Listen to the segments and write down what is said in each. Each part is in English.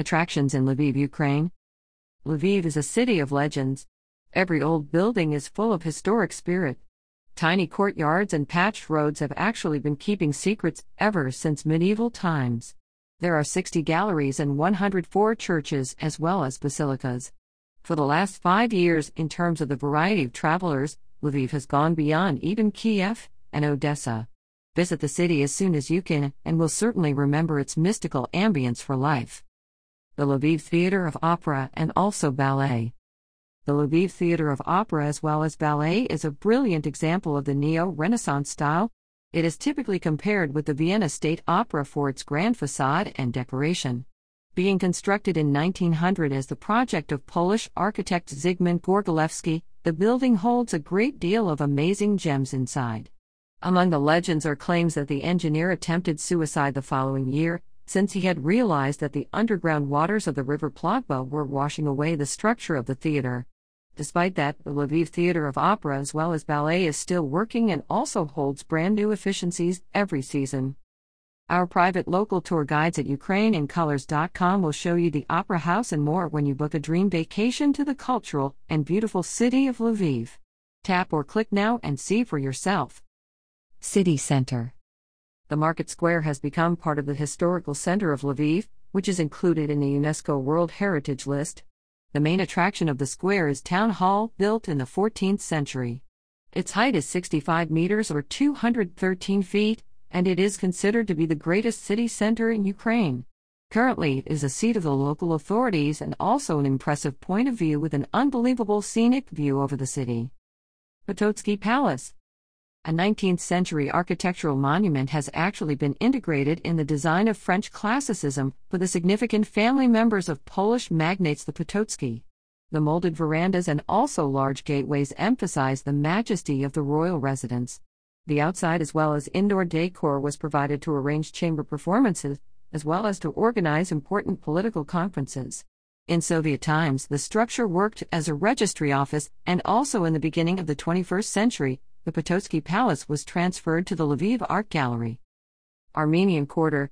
Attractions in Lviv, Ukraine. Lviv is a city of legends. Every old building is full of historic spirit. Tiny courtyards and patched roads have actually been keeping secrets ever since medieval times. There are 60 galleries and 104 churches, as well as basilicas. For the last five years, in terms of the variety of travelers, Lviv has gone beyond even Kiev and Odessa. Visit the city as soon as you can, and will certainly remember its mystical ambience for life. The Lviv Theatre of Opera and also Ballet. The Lviv Theatre of Opera as well as ballet is a brilliant example of the neo Renaissance style. It is typically compared with the Vienna State Opera for its grand facade and decoration. Being constructed in 1900 as the project of Polish architect Zygmunt Gorgolewski, the building holds a great deal of amazing gems inside. Among the legends are claims that the engineer attempted suicide the following year, since he had realized that the underground waters of the river Plotva were washing away the structure of the theater. Despite that, the Lviv Theater of Opera as well as ballet is still working and also holds brand new efficiencies every season. Our private local tour guides at UkraineInColors.com will show you the Opera House and more when you book a dream vacation to the cultural and beautiful city of Lviv. Tap or click now and see for yourself. City Center. The market square has become part of the historical center of Lviv, which is included in the UNESCO World Heritage List. The main attraction of the square is Town Hall, built in the 14th century. Its height is 65 meters or 213 feet, and it is considered to be the greatest city center in Ukraine. Currently, it is a seat of the local authorities and also an impressive point of view with an unbelievable scenic view over the city. Potocki Palace a 19th century architectural monument has actually been integrated in the design of French classicism for the significant family members of Polish magnates the Potocki. The molded verandas and also large gateways emphasize the majesty of the royal residence. The outside as well as indoor decor was provided to arrange chamber performances, as well as to organize important political conferences. In Soviet times, the structure worked as a registry office, and also in the beginning of the 21st century, the Potocki Palace was transferred to the Lviv Art Gallery. Armenian Quarter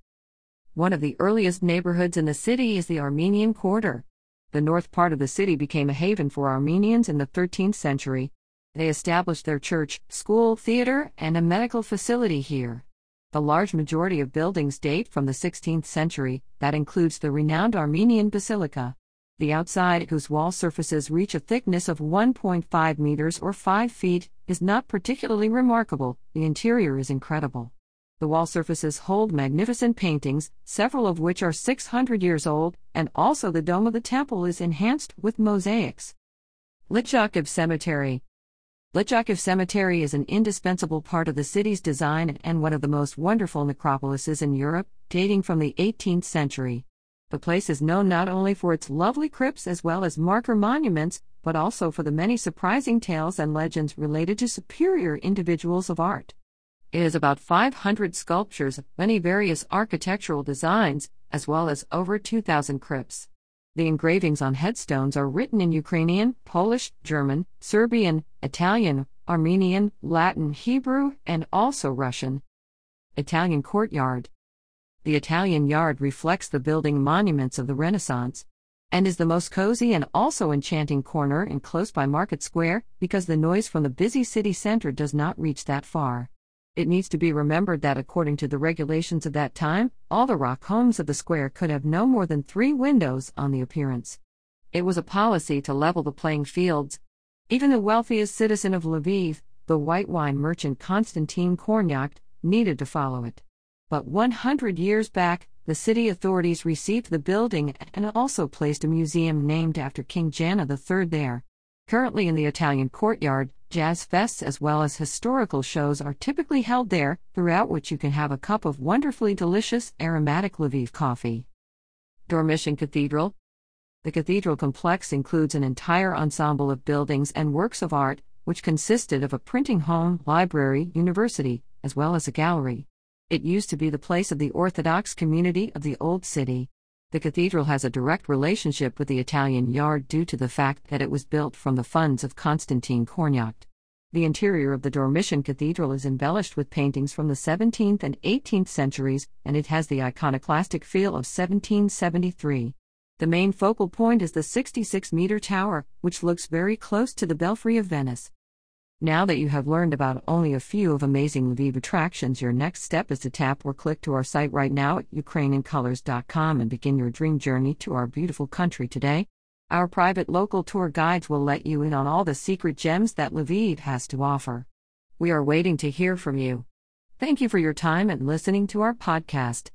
One of the earliest neighborhoods in the city is the Armenian Quarter. The north part of the city became a haven for Armenians in the 13th century. They established their church, school, theater, and a medical facility here. The large majority of buildings date from the 16th century, that includes the renowned Armenian Basilica. The outside, whose wall surfaces reach a thickness of 1.5 meters or 5 feet, is not particularly remarkable, the interior is incredible. The wall surfaces hold magnificent paintings, several of which are 600 years old, and also the dome of the temple is enhanced with mosaics. Lychakiv Cemetery Lychakiv Cemetery is an indispensable part of the city's design and one of the most wonderful necropolises in Europe, dating from the 18th century. The place is known not only for its lovely crypts as well as marker monuments, but also for the many surprising tales and legends related to superior individuals of art. It has about 500 sculptures of many various architectural designs, as well as over 2,000 crypts. The engravings on headstones are written in Ukrainian, Polish, German, Serbian, Italian, Armenian, Latin, Hebrew, and also Russian. Italian Courtyard the Italian yard reflects the building monuments of the Renaissance and is the most cozy and also enchanting corner in close by Market Square because the noise from the busy city center does not reach that far. It needs to be remembered that according to the regulations of that time, all the rock homes of the square could have no more than three windows on the appearance. It was a policy to level the playing fields. Even the wealthiest citizen of Lviv, the white wine merchant Konstantin Kornyak, needed to follow it but 100 years back, the city authorities received the building and also placed a museum named after King Jana III there. Currently in the Italian courtyard, jazz fests as well as historical shows are typically held there, throughout which you can have a cup of wonderfully delicious aromatic Lviv coffee. Dormition Cathedral The cathedral complex includes an entire ensemble of buildings and works of art, which consisted of a printing home, library, university, as well as a gallery. It used to be the place of the Orthodox community of the Old City. The cathedral has a direct relationship with the Italian Yard due to the fact that it was built from the funds of Constantine Kornyak. The interior of the Dormition Cathedral is embellished with paintings from the 17th and 18th centuries, and it has the iconoclastic feel of 1773. The main focal point is the 66 meter tower, which looks very close to the Belfry of Venice. Now that you have learned about only a few of amazing Lviv attractions, your next step is to tap or click to our site right now at UkraineInColors.com and begin your dream journey to our beautiful country today. Our private local tour guides will let you in on all the secret gems that Lviv has to offer. We are waiting to hear from you. Thank you for your time and listening to our podcast.